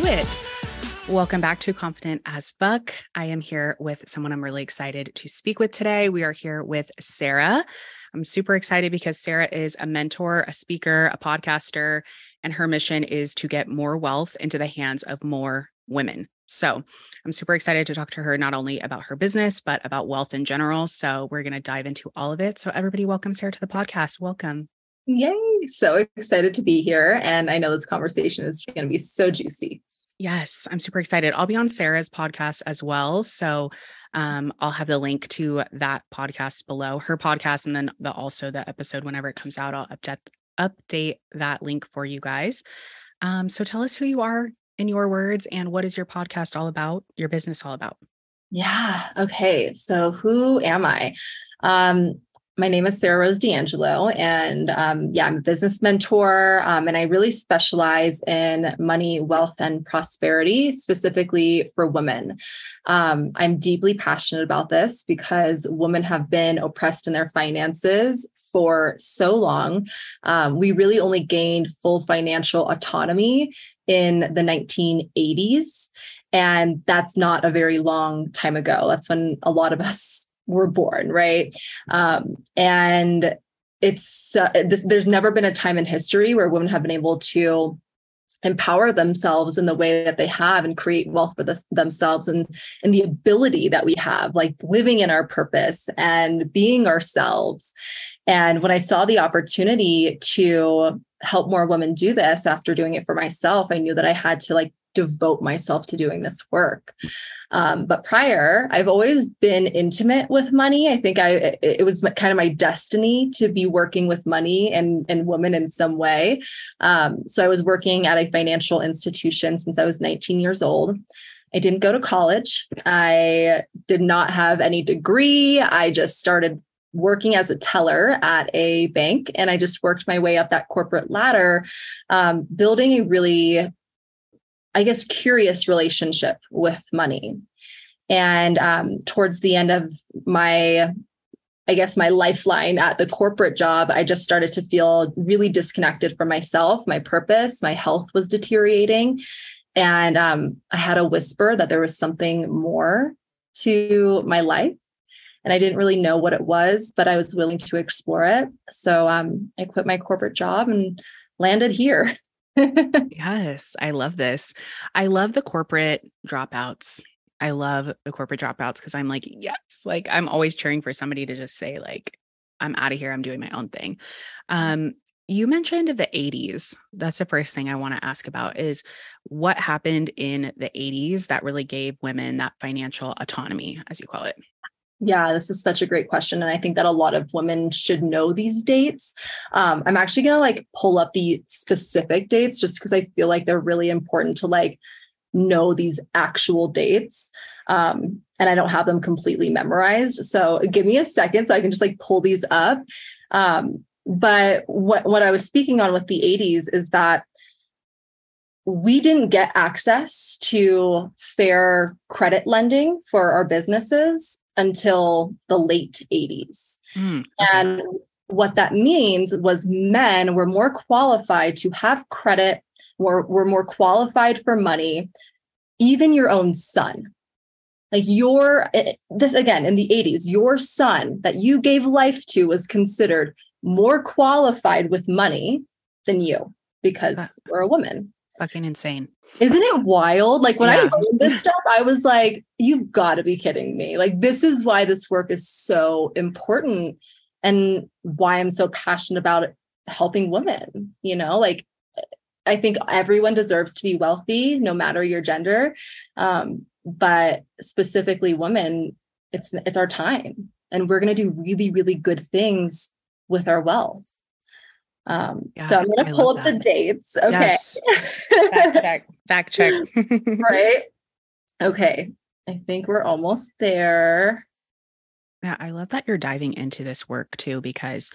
Do it. Welcome back to Confident as Fuck. I am here with someone I'm really excited to speak with today. We are here with Sarah. I'm super excited because Sarah is a mentor, a speaker, a podcaster, and her mission is to get more wealth into the hands of more women. So I'm super excited to talk to her not only about her business, but about wealth in general. So we're going to dive into all of it. So, everybody, welcome Sarah to the podcast. Welcome. Yay. So excited to be here. And I know this conversation is going to be so juicy. Yes, I'm super excited. I'll be on Sarah's podcast as well. So, um, I'll have the link to that podcast below her podcast, and then the also the episode whenever it comes out. I'll update update that link for you guys. Um, so tell us who you are, in your words and what is your podcast all about your business all about yeah okay so who am i um my name is Sarah Rose D'Angelo, and um, yeah, I'm a business mentor, um, and I really specialize in money, wealth, and prosperity, specifically for women. Um, I'm deeply passionate about this because women have been oppressed in their finances for so long. Um, we really only gained full financial autonomy in the 1980s. And that's not a very long time ago. That's when a lot of us were born, right? Um, and it's uh, th- there's never been a time in history where women have been able to empower themselves in the way that they have and create wealth for this, themselves and and the ability that we have like living in our purpose and being ourselves and when i saw the opportunity to help more women do this after doing it for myself i knew that i had to like devote myself to doing this work um, but prior i've always been intimate with money i think i it was kind of my destiny to be working with money and and women in some way um, so i was working at a financial institution since i was 19 years old I didn't go to college. I did not have any degree. I just started working as a teller at a bank and i just worked my way up that corporate ladder um, building a really i guess curious relationship with money and um, towards the end of my i guess my lifeline at the corporate job i just started to feel really disconnected from myself my purpose my health was deteriorating and um, i had a whisper that there was something more to my life and I didn't really know what it was, but I was willing to explore it. So um, I quit my corporate job and landed here. yes, I love this. I love the corporate dropouts. I love the corporate dropouts because I'm like, yes, like I'm always cheering for somebody to just say, like, I'm out of here. I'm doing my own thing. Um, you mentioned the 80s. That's the first thing I want to ask about is what happened in the 80s that really gave women that financial autonomy, as you call it. Yeah, this is such a great question. And I think that a lot of women should know these dates. Um, I'm actually going to like pull up the specific dates just because I feel like they're really important to like know these actual dates. Um, and I don't have them completely memorized. So give me a second so I can just like pull these up. Um, but what, what I was speaking on with the 80s is that we didn't get access to fair credit lending for our businesses until the late 80s. Mm, okay. And what that means was men were more qualified to have credit, were, were more qualified for money, even your own son. Like your, eh, this again in the 80s, your son that you gave life to was considered more qualified with money than you because uh, we're a woman. Fucking insane. Isn't it wild? Like when yeah. I learned this stuff, I was like, you've got to be kidding me. Like, this is why this work is so important and why I'm so passionate about helping women. You know, like, I think everyone deserves to be wealthy, no matter your gender. Um, but specifically women, it's it's our time. And we're gonna do really, really good things with our wealth. Um, yeah, so I'm going to pull up that. the dates. Okay. Yes. Fact check. Fact check. right. Okay. I think we're almost there. Yeah, I love that you're diving into this work too because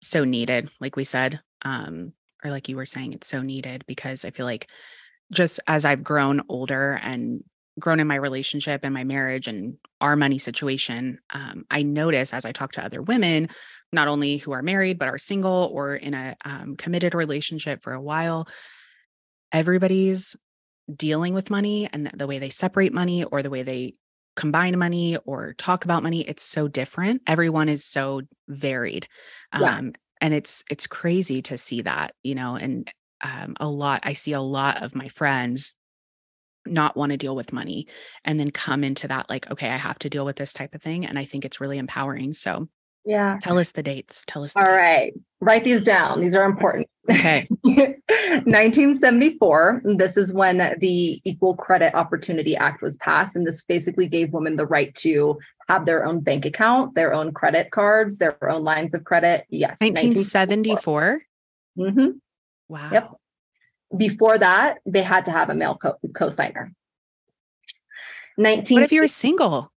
so needed, like we said. Um, or like you were saying, it's so needed because I feel like just as I've grown older and grown in my relationship and my marriage and our money situation, um, I notice as I talk to other women, not only who are married, but are single or in a um, committed relationship for a while, everybody's dealing with money and the way they separate money or the way they combine money or talk about money it's so different everyone is so varied yeah. um, and it's it's crazy to see that you know and um, a lot i see a lot of my friends not want to deal with money and then come into that like okay i have to deal with this type of thing and i think it's really empowering so yeah. tell us the dates tell us All right, write these down. These are important. Okay. 1974 this is when the equal credit opportunity act was passed and this basically gave women the right to have their own bank account their own credit cards their own lines of credit. Yes 1974 mm-hmm. wow. yep before that, they had to have a male co- co-signer. 19 What if you were single?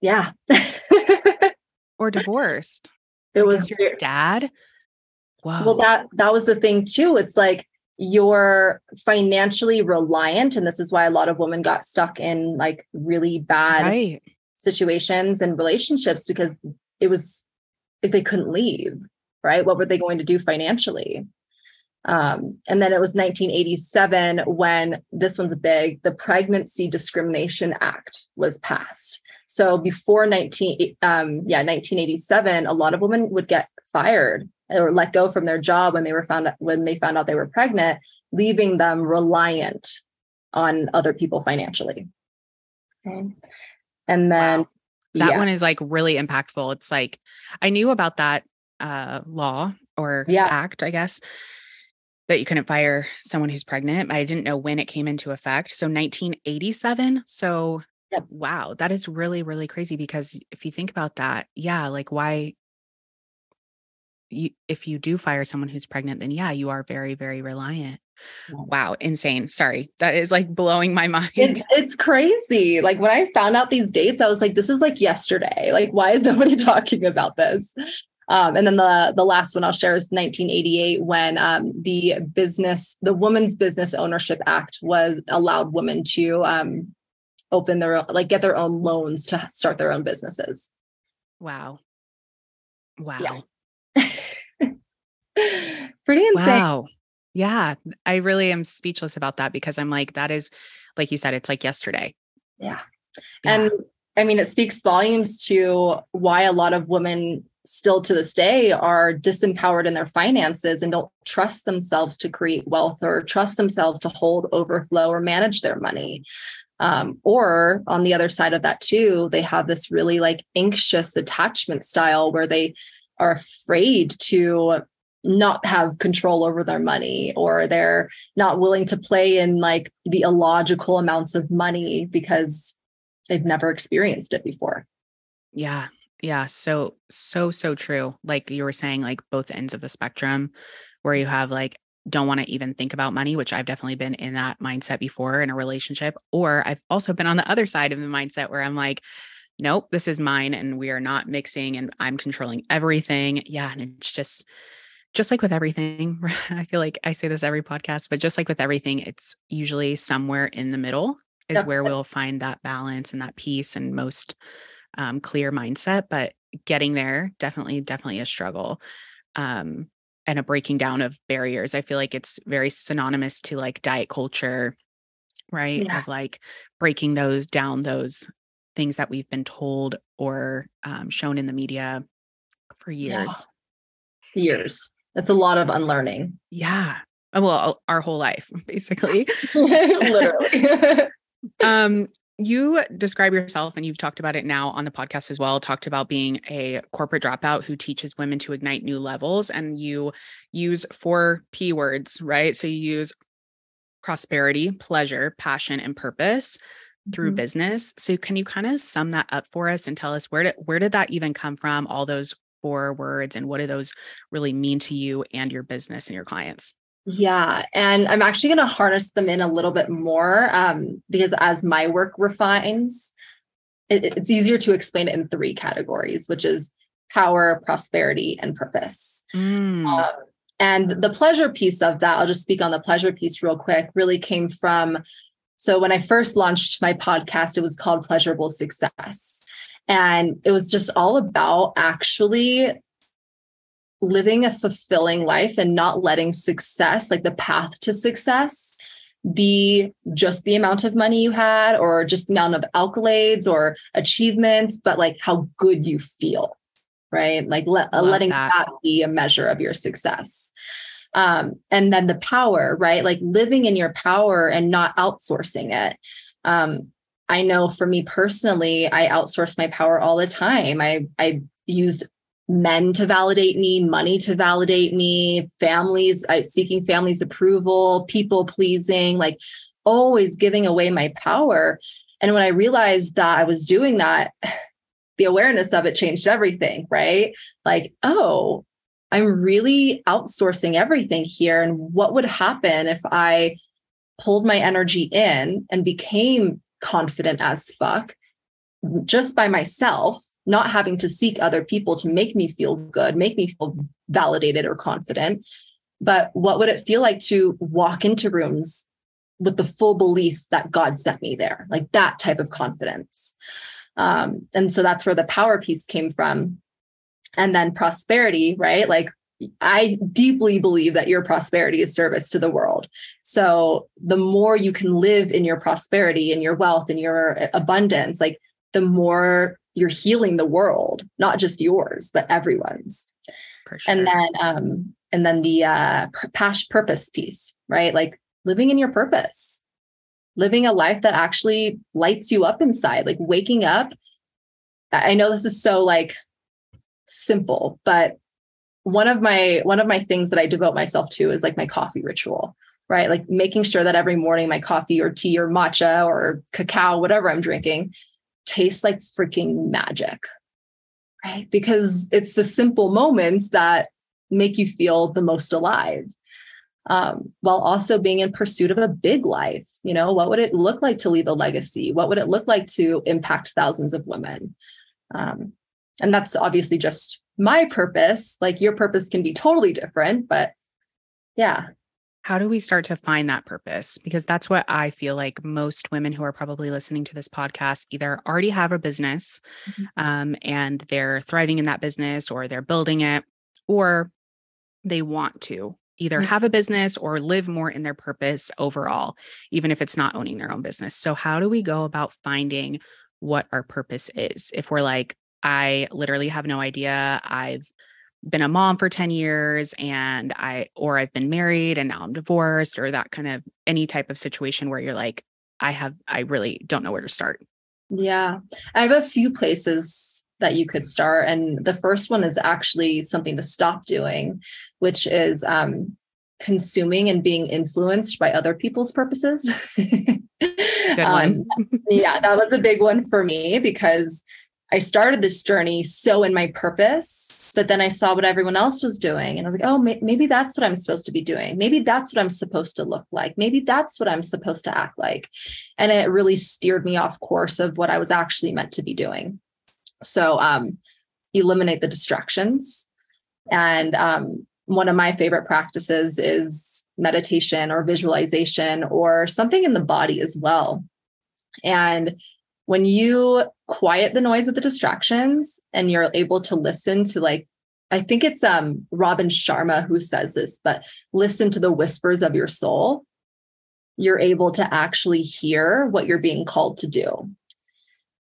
Yeah. or divorced? It was your dad. Wow. Well, that that was the thing too. It's like you're financially reliant, and this is why a lot of women got stuck in like really bad right. situations and relationships because it was if they couldn't leave, right? What were they going to do financially? Um, and then it was 1987 when this one's big, the Pregnancy Discrimination Act was passed. So before 19, um, yeah, 1987, a lot of women would get fired or let go from their job when they were found when they found out they were pregnant, leaving them reliant on other people financially. Okay. And then wow. that yeah. one is like really impactful. It's like I knew about that uh, law or yeah. act, I guess that you couldn't fire someone who's pregnant. But I didn't know when it came into effect. So 1987. So yep. wow, that is really, really crazy because if you think about that, yeah, like why you if you do fire someone who's pregnant, then yeah, you are very, very reliant. Wow, insane. Sorry. That is like blowing my mind. It's, it's crazy. Like when I found out these dates, I was like, this is like yesterday. Like, why is nobody talking about this? Um, and then the the last one I'll share is 1988 when um, the business the Women's Business Ownership Act was allowed women to um, open their like get their own loans to start their own businesses. Wow. Wow. Yeah. Pretty insane. Wow. Yeah. I really am speechless about that because I'm like, that is, like you said, it's like yesterday. Yeah. yeah. And I mean, it speaks volumes to why a lot of women still to this day are disempowered in their finances and don't trust themselves to create wealth or trust themselves to hold overflow or manage their money. Um, or on the other side of that, too, they have this really like anxious attachment style where they are afraid to not have control over their money or they're not willing to play in like the illogical amounts of money because they've never experienced it before. Yeah, yeah, so so so true. Like you were saying like both ends of the spectrum where you have like don't want to even think about money, which I've definitely been in that mindset before in a relationship or I've also been on the other side of the mindset where I'm like nope, this is mine and we are not mixing and I'm controlling everything. Yeah, and it's just just like with everything, I feel like I say this every podcast, but just like with everything, it's usually somewhere in the middle is yep. where we'll find that balance and that peace and most um, clear mindset, but getting there definitely, definitely a struggle. Um, and a breaking down of barriers. I feel like it's very synonymous to like diet culture, right? Yeah. Of like breaking those down, those things that we've been told or um, shown in the media for years. Yeah. Years. That's a lot of unlearning. Yeah. Uh, well, our whole life, basically. Literally. um, you describe yourself and you've talked about it now on the podcast as well talked about being a corporate dropout who teaches women to ignite new levels and you use four p words right so you use prosperity pleasure passion and purpose through mm-hmm. business so can you kind of sum that up for us and tell us where did where did that even come from all those four words and what do those really mean to you and your business and your clients? Yeah. And I'm actually going to harness them in a little bit more um, because as my work refines, it, it's easier to explain it in three categories, which is power, prosperity, and purpose. Mm. Um, and the pleasure piece of that, I'll just speak on the pleasure piece real quick, really came from. So when I first launched my podcast, it was called Pleasurable Success. And it was just all about actually living a fulfilling life and not letting success, like the path to success, be just the amount of money you had or just the amount of accolades or achievements, but like how good you feel, right? Like let, letting that. that be a measure of your success. Um, and then the power, right? Like living in your power and not outsourcing it. Um, I know for me personally, I outsource my power all the time. I I used men to validate me, money to validate me, families, I, seeking families' approval, people pleasing, like always giving away my power. And when I realized that I was doing that, the awareness of it changed everything, right? Like, oh, I'm really outsourcing everything here. And what would happen if I pulled my energy in and became confident as fuck just by myself not having to seek other people to make me feel good, make me feel validated or confident. But what would it feel like to walk into rooms with the full belief that God sent me there, like that type of confidence? Um, and so that's where the power piece came from. And then prosperity, right? Like I deeply believe that your prosperity is service to the world. So the more you can live in your prosperity and your wealth and your abundance, like the more you're healing the world, not just yours, but everyone's. Sure. And then um and then the uh purpose piece, right? Like living in your purpose. Living a life that actually lights you up inside, like waking up. I know this is so like simple, but one of my one of my things that I devote myself to is like my coffee ritual, right? Like making sure that every morning my coffee or tea or matcha or cacao, whatever I'm drinking, tastes like freaking magic, right? Because it's the simple moments that make you feel the most alive. Um, while also being in pursuit of a big life. You know, what would it look like to leave a legacy? What would it look like to impact thousands of women? Um, and that's obviously just my purpose. Like your purpose can be totally different, but yeah, how do we start to find that purpose? Because that's what I feel like most women who are probably listening to this podcast either already have a business mm-hmm. um, and they're thriving in that business or they're building it, or they want to either mm-hmm. have a business or live more in their purpose overall, even if it's not owning their own business. So, how do we go about finding what our purpose is? If we're like, I literally have no idea, I've been a mom for 10 years and I or I've been married and now I'm divorced or that kind of any type of situation where you're like I have I really don't know where to start. Yeah. I have a few places that you could start and the first one is actually something to stop doing which is um consuming and being influenced by other people's purposes. Good one. um, yeah, that was a big one for me because I started this journey so in my purpose, but then I saw what everyone else was doing. And I was like, oh, may- maybe that's what I'm supposed to be doing. Maybe that's what I'm supposed to look like. Maybe that's what I'm supposed to act like. And it really steered me off course of what I was actually meant to be doing. So, um, eliminate the distractions. And um, one of my favorite practices is meditation or visualization or something in the body as well. And when you quiet the noise of the distractions and you're able to listen to like I think it's um Robin Sharma who says this, but listen to the whispers of your soul. You're able to actually hear what you're being called to do.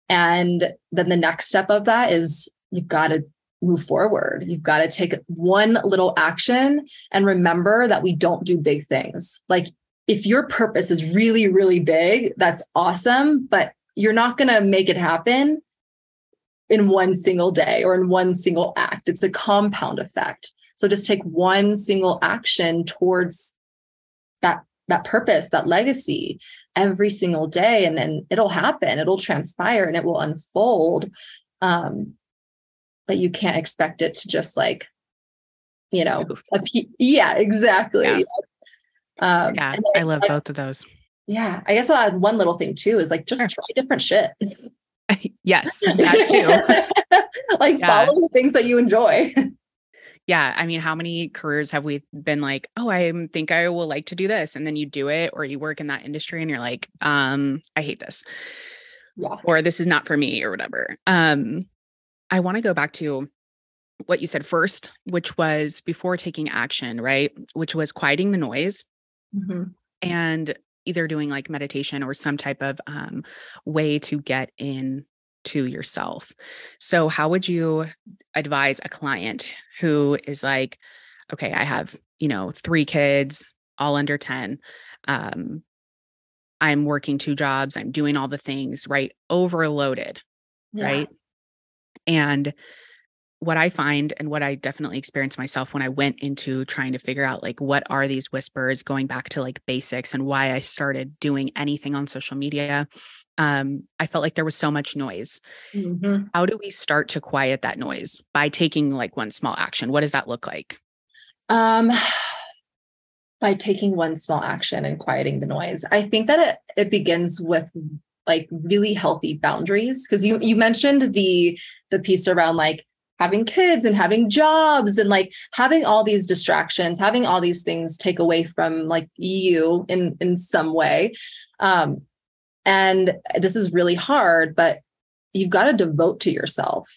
And then the next step of that is you've got to move forward. You've got to take one little action and remember that we don't do big things. Like if your purpose is really, really big, that's awesome. But you're not going to make it happen in one single day or in one single act. It's a compound effect. So just take one single action towards that that purpose, that legacy every single day and then it'll happen. It'll transpire and it will unfold. Um but you can't expect it to just like, you know, yeah, exactly. Yeah, um, yeah I, I, love I, both of those. Yeah. I guess I'll add one little thing too is like just sure. try different shit. yes, that too. like yeah. follow the things that you enjoy. Yeah. I mean, how many careers have we been like, oh, I think I will like to do this. And then you do it or you work in that industry and you're like, um, I hate this. Yeah. Or this is not for me or whatever. Um, I want to go back to what you said first, which was before taking action, right? Which was quieting the noise mm-hmm. and either doing like meditation or some type of um, way to get in to yourself. So, how would you advise a client who is like, okay, I have, you know, three kids, all under 10. Um, I'm working two jobs, I'm doing all the things, right? Overloaded, yeah. right? And what I find and what I definitely experienced myself when I went into trying to figure out like what are these whispers, going back to like basics and why I started doing anything on social media. Um, I felt like there was so much noise. Mm-hmm. How do we start to quiet that noise by taking like one small action? What does that look like? Um, by taking one small action and quieting the noise. I think that it, it begins with like really healthy boundaries because you you mentioned the the piece around like having kids and having jobs and like having all these distractions having all these things take away from like you in in some way. Um and this is really hard but you've got to devote to yourself.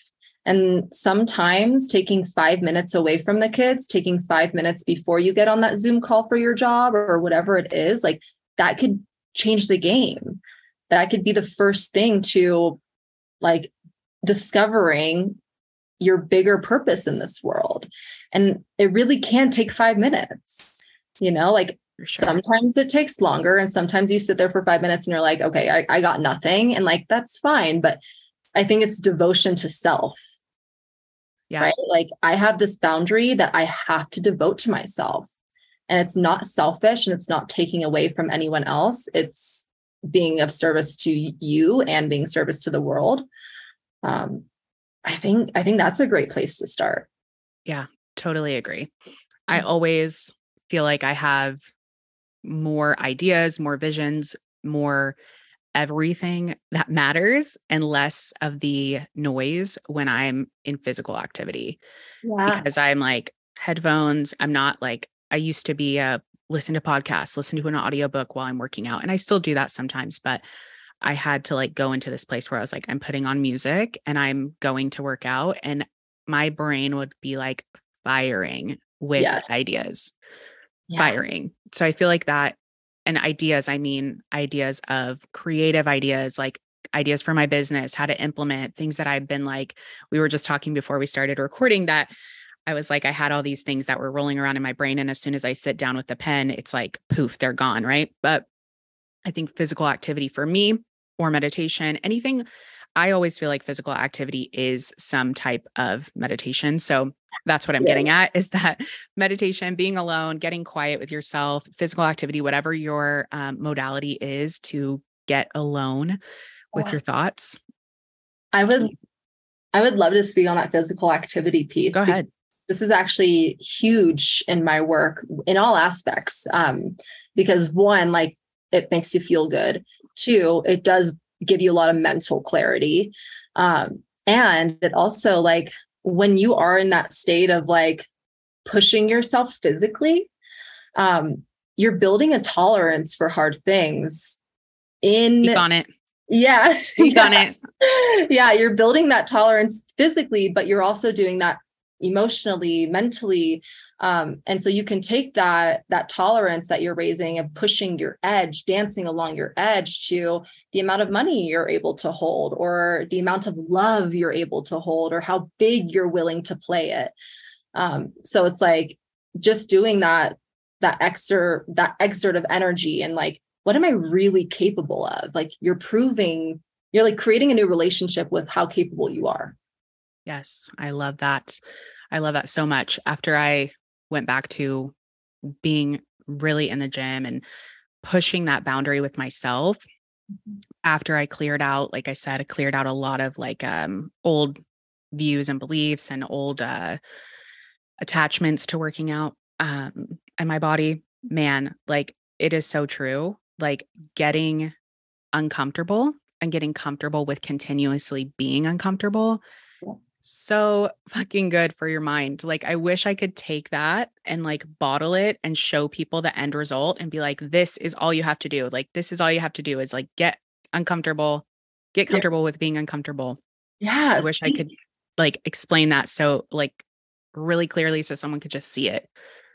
And sometimes taking five minutes away from the kids taking five minutes before you get on that zoom call for your job or whatever it is like that could change the game. That could be the first thing to like discovering your bigger purpose in this world. And it really can take five minutes, you know, like Sure. Sometimes it takes longer, and sometimes you sit there for five minutes and you're like, okay, I, I, got nothing. And like, that's fine. But I think it's devotion to self. Yeah. Right. Like, I have this boundary that I have to devote to myself. And it's not selfish and it's not taking away from anyone else. It's being of service to you and being service to the world. Um, I think I think that's a great place to start. Yeah, totally agree. I mm. always feel like I have more ideas, more visions, more everything that matters and less of the noise when I'm in physical activity. Yeah. Because I'm like headphones, I'm not like I used to be a listen to podcasts, listen to an audiobook while I'm working out and I still do that sometimes, but I had to like go into this place where I was like, I'm putting on music and I'm going to work out. And my brain would be like firing with yes. ideas, yeah. firing. So I feel like that, and ideas, I mean, ideas of creative ideas, like ideas for my business, how to implement things that I've been like, we were just talking before we started recording that I was like, I had all these things that were rolling around in my brain. And as soon as I sit down with the pen, it's like poof, they're gone. Right. But I think physical activity for me or meditation, anything, I always feel like physical activity is some type of meditation. So that's what I'm yeah. getting at is that meditation, being alone, getting quiet with yourself, physical activity, whatever your um, modality is to get alone with your thoughts. I would, I would love to speak on that physical activity piece. Go ahead. This is actually huge in my work in all aspects. Um, because one, like it makes you feel good. Two, it does give you a lot of mental clarity. Um, and it also like when you are in that state of like pushing yourself physically, um, you're building a tolerance for hard things. In Speak on it. Yeah. Speak yeah. on it. Yeah, you're building that tolerance physically, but you're also doing that emotionally mentally um, and so you can take that that tolerance that you're raising of pushing your edge dancing along your edge to the amount of money you're able to hold or the amount of love you're able to hold or how big you're willing to play it um, so it's like just doing that that exert that exert of energy and like what am i really capable of like you're proving you're like creating a new relationship with how capable you are Yes, I love that. I love that so much. After I went back to being really in the gym and pushing that boundary with myself, mm-hmm. after I cleared out, like I said, I cleared out a lot of like um old views and beliefs and old uh, attachments to working out um, and my body. Man, like it is so true. Like getting uncomfortable and getting comfortable with continuously being uncomfortable so fucking good for your mind. Like, I wish I could take that and like bottle it and show people the end result and be like, this is all you have to do. Like, this is all you have to do is like get uncomfortable, get comfortable yeah. with being uncomfortable. Yeah. I wish I could like explain that so like really clearly so someone could just see it.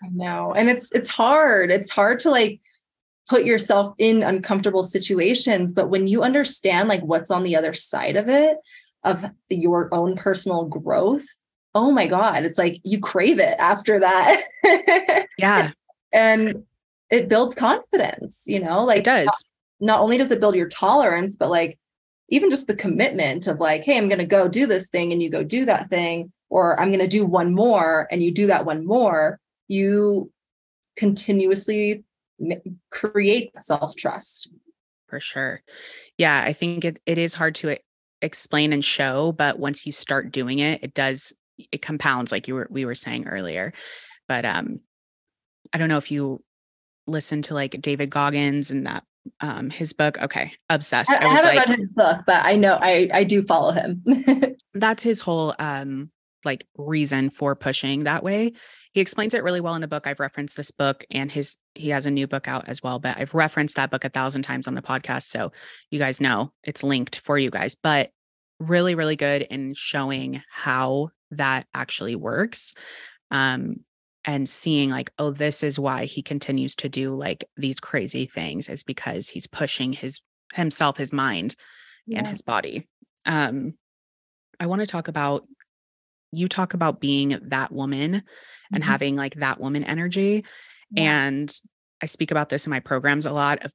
I know. And it's it's hard. It's hard to like put yourself in uncomfortable situations, but when you understand like what's on the other side of it, of your own personal growth, oh my God, it's like you crave it after that. yeah. And it builds confidence, you know, like it does. Not, not only does it build your tolerance, but like even just the commitment of like, hey, I'm going to go do this thing and you go do that thing, or I'm going to do one more and you do that one more, you continuously create self trust. For sure. Yeah, I think it, it is hard to explain and show but once you start doing it it does it compounds like you were we were saying earlier. But um i don't know if you listen to like david goggins and that um his book okay obsessed. I, I, I haven't like, read his book but i know i i do follow him. That's his whole um like reason for pushing that way. He explains it really well in the book. I've referenced this book and his he has a new book out as well but i've referenced that book a thousand times on the podcast so you guys know it's linked for you guys but really really good in showing how that actually works um and seeing like oh this is why he continues to do like these crazy things is because he's pushing his himself his mind yeah. and his body. Um i want to talk about you talk about being that woman mm-hmm. and having like that woman energy. Yeah. And I speak about this in my programs a lot of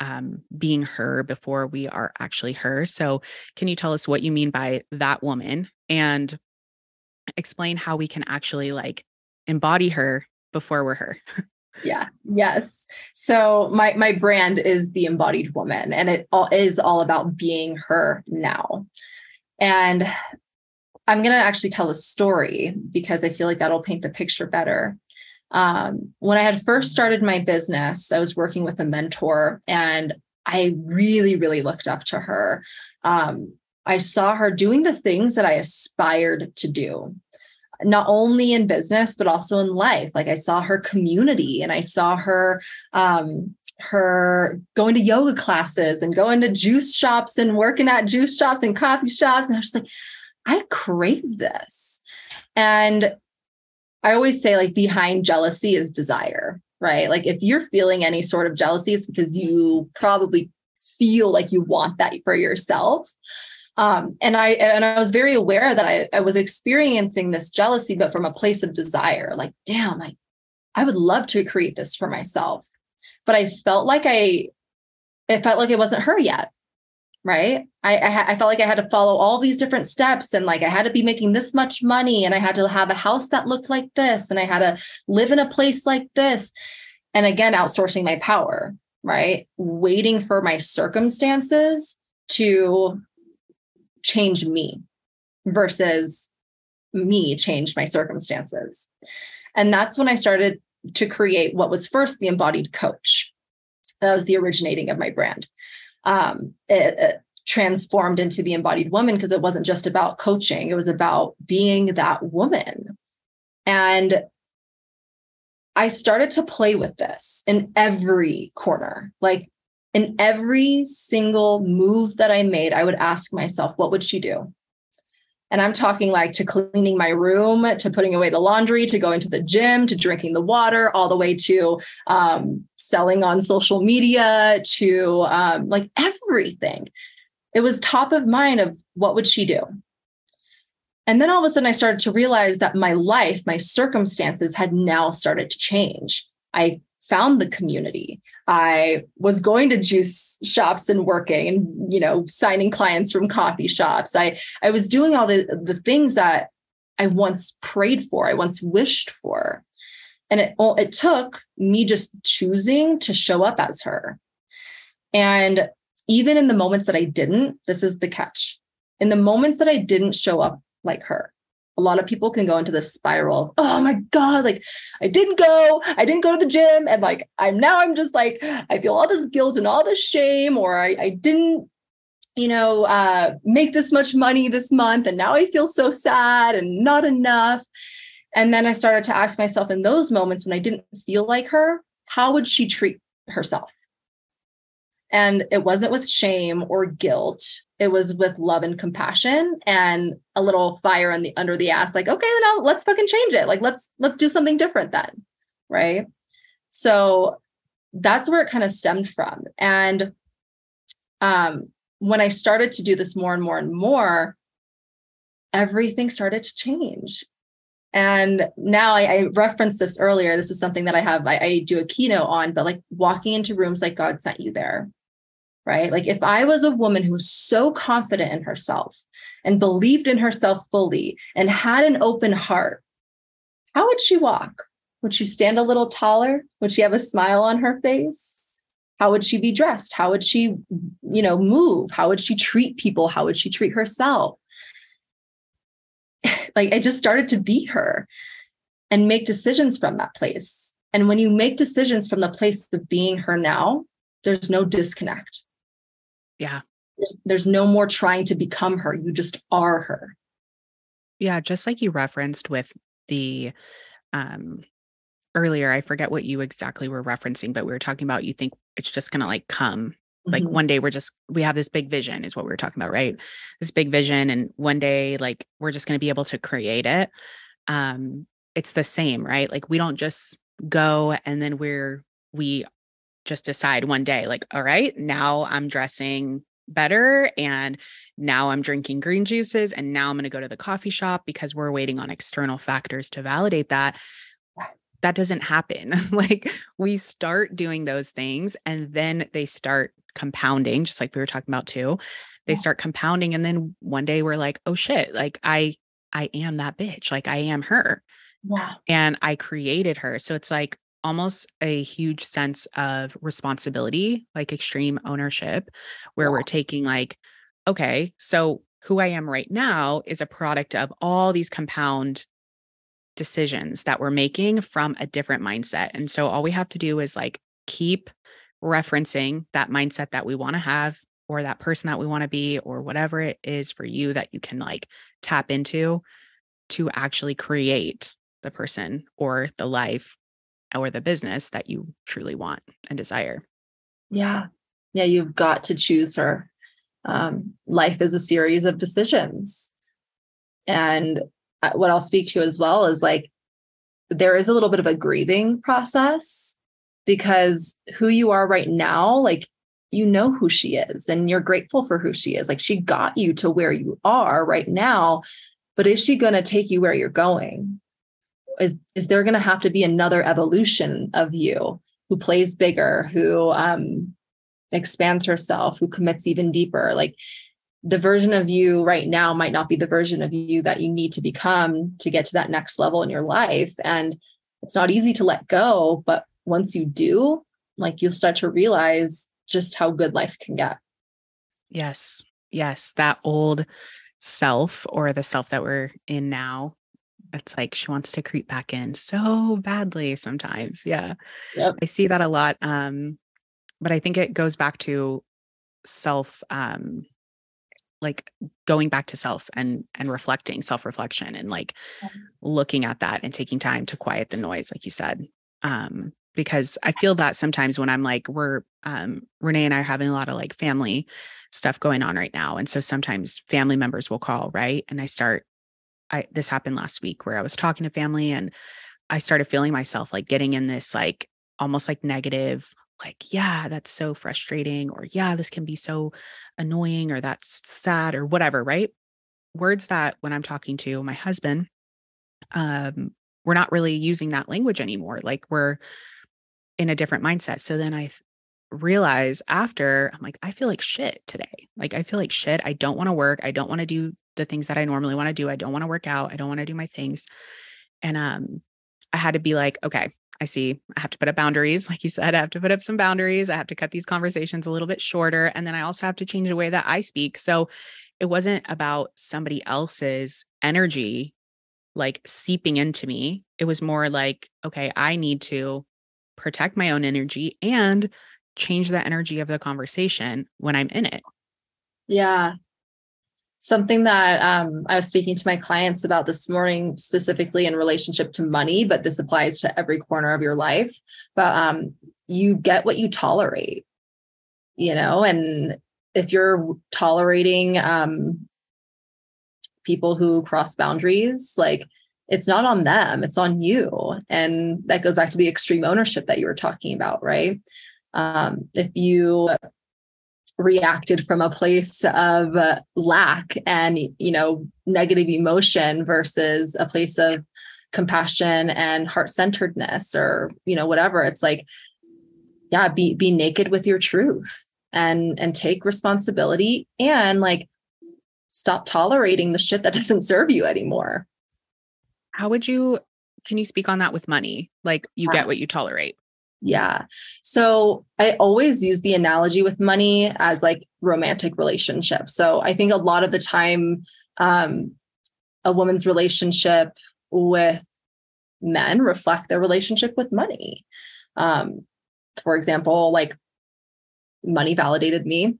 um, being her before we are actually her. So, can you tell us what you mean by that woman and explain how we can actually like embody her before we're her? yeah yes so my my brand is the embodied woman and it all is all about being her now and I'm going to actually tell a story because I feel like that'll paint the picture better. Um, when I had first started my business, I was working with a mentor and I really, really looked up to her. Um, I saw her doing the things that I aspired to do, not only in business, but also in life. Like I saw her community and I saw her um, her going to yoga classes and going to juice shops and working at juice shops and coffee shops. And I was like, I crave this. And I always say, like, behind jealousy is desire, right? Like, if you're feeling any sort of jealousy, it's because you probably feel like you want that for yourself. Um, and I and I was very aware that I, I was experiencing this jealousy, but from a place of desire. Like, damn, like I would love to create this for myself, but I felt like I, it felt like it wasn't her yet right? I, I, I felt like i had to follow all these different steps and like i had to be making this much money and i had to have a house that looked like this and i had to live in a place like this. And again outsourcing my power right? Waiting for my circumstances to change me versus me change my circumstances. And that's when i started to create what was first the embodied coach. That was the originating of my brand um, it, it transformed into the embodied woman because it wasn't just about coaching, it was about being that woman. And I started to play with this in every corner. Like in every single move that I made, I would ask myself, what would she do? And I'm talking like to cleaning my room, to putting away the laundry, to going to the gym, to drinking the water, all the way to um, selling on social media, to um, like everything. It was top of mind of what would she do? And then all of a sudden, I started to realize that my life, my circumstances had now started to change. I found the community. I was going to juice shops and working and you know signing clients from coffee shops. I I was doing all the the things that I once prayed for, I once wished for. And it it took me just choosing to show up as her. And even in the moments that I didn't, this is the catch. In the moments that I didn't show up like her a lot of people can go into this spiral of, oh my God, like I didn't go, I didn't go to the gym. And like I'm now I'm just like, I feel all this guilt and all this shame, or I, I didn't, you know, uh, make this much money this month. And now I feel so sad and not enough. And then I started to ask myself in those moments when I didn't feel like her, how would she treat herself? And it wasn't with shame or guilt it was with love and compassion and a little fire on the under the ass like okay now let's fucking change it. Like let's let's do something different then. Right? So that's where it kind of stemmed from. And um when i started to do this more and more and more everything started to change. And now I, I referenced this earlier. This is something that I have, I, I do a keynote on, but like walking into rooms like God sent you there, right? Like if I was a woman who was so confident in herself and believed in herself fully and had an open heart, how would she walk? Would she stand a little taller? Would she have a smile on her face? How would she be dressed? How would she, you know, move? How would she treat people? How would she treat herself? like I just started to be her and make decisions from that place. And when you make decisions from the place of being her now, there's no disconnect. Yeah. There's, there's no more trying to become her. You just are her. Yeah. Just like you referenced with the, um, earlier, I forget what you exactly were referencing, but we were talking about you think it's just going to like come like mm-hmm. one day we're just we have this big vision is what we were talking about right this big vision and one day like we're just going to be able to create it um it's the same right like we don't just go and then we're we just decide one day, like, all right, now I'm dressing better and now I'm drinking green juices and now I'm going to go to the coffee shop because we're waiting on external factors to validate that. That doesn't happen. like we start doing those things and then they start compounding, just like we were talking about too. They start compounding and then one day we're like, "Oh shit, like I I am that bitch. Like I am her." Yeah. And I created her. So it's like almost a huge sense of responsibility, like extreme ownership, where yeah. we're taking, like, okay, so who I am right now is a product of all these compound decisions that we're making from a different mindset. And so all we have to do is like keep referencing that mindset that we want to have or that person that we want to be or whatever it is for you that you can like tap into to actually create the person or the life or the business that you truly want and desire. Yeah. Yeah. You've got to choose her. Um, life is a series of decisions. And uh, what I'll speak to as well is like, there is a little bit of a grieving process because who you are right now, like, you know who she is and you're grateful for who she is. Like, she got you to where you are right now, but is she going to take you where you're going? Is is there going to have to be another evolution of you who plays bigger who um expands herself who commits even deeper? Like the version of you right now might not be the version of you that you need to become to get to that next level in your life. And it's not easy to let go but once you do like you'll start to realize just how good life can get. Yes. Yes. That old self or the self that we're in now it's like she wants to creep back in so badly sometimes. Yeah. Yep. I see that a lot. Um, but I think it goes back to self um like going back to self and and reflecting self-reflection and like looking at that and taking time to quiet the noise like you said um because i feel that sometimes when i'm like we're um renee and i are having a lot of like family stuff going on right now and so sometimes family members will call right and i start I this happened last week where I was talking to family and I started feeling myself like getting in this like almost like negative like yeah that's so frustrating or yeah this can be so annoying or that's sad or whatever right? Words that when i'm talking to my husband um we're not really using that language anymore like we're in a different mindset. So then i realize after i'm like i feel like shit today. Like i feel like shit. I don't want to work. I don't want to do the things that I normally want to do. I don't want to work out. I don't want to do my things. And um, I had to be like, okay, I see. I have to put up boundaries. Like you said, I have to put up some boundaries. I have to cut these conversations a little bit shorter. And then I also have to change the way that I speak. So it wasn't about somebody else's energy like seeping into me. It was more like, okay, I need to protect my own energy and change the energy of the conversation when I'm in it. Yeah. Something that um, I was speaking to my clients about this morning, specifically in relationship to money, but this applies to every corner of your life. But um, you get what you tolerate, you know, and if you're tolerating um, people who cross boundaries, like it's not on them, it's on you. And that goes back to the extreme ownership that you were talking about, right? Um, if you reacted from a place of uh, lack and you know negative emotion versus a place of compassion and heart-centeredness or you know whatever. It's like yeah be be naked with your truth and and take responsibility and like stop tolerating the shit that doesn't serve you anymore. How would you can you speak on that with money? Like you get what you tolerate yeah. So I always use the analogy with money as like romantic relationships. So I think a lot of the time, um, a woman's relationship with men reflect their relationship with money. Um, for example, like money validated me.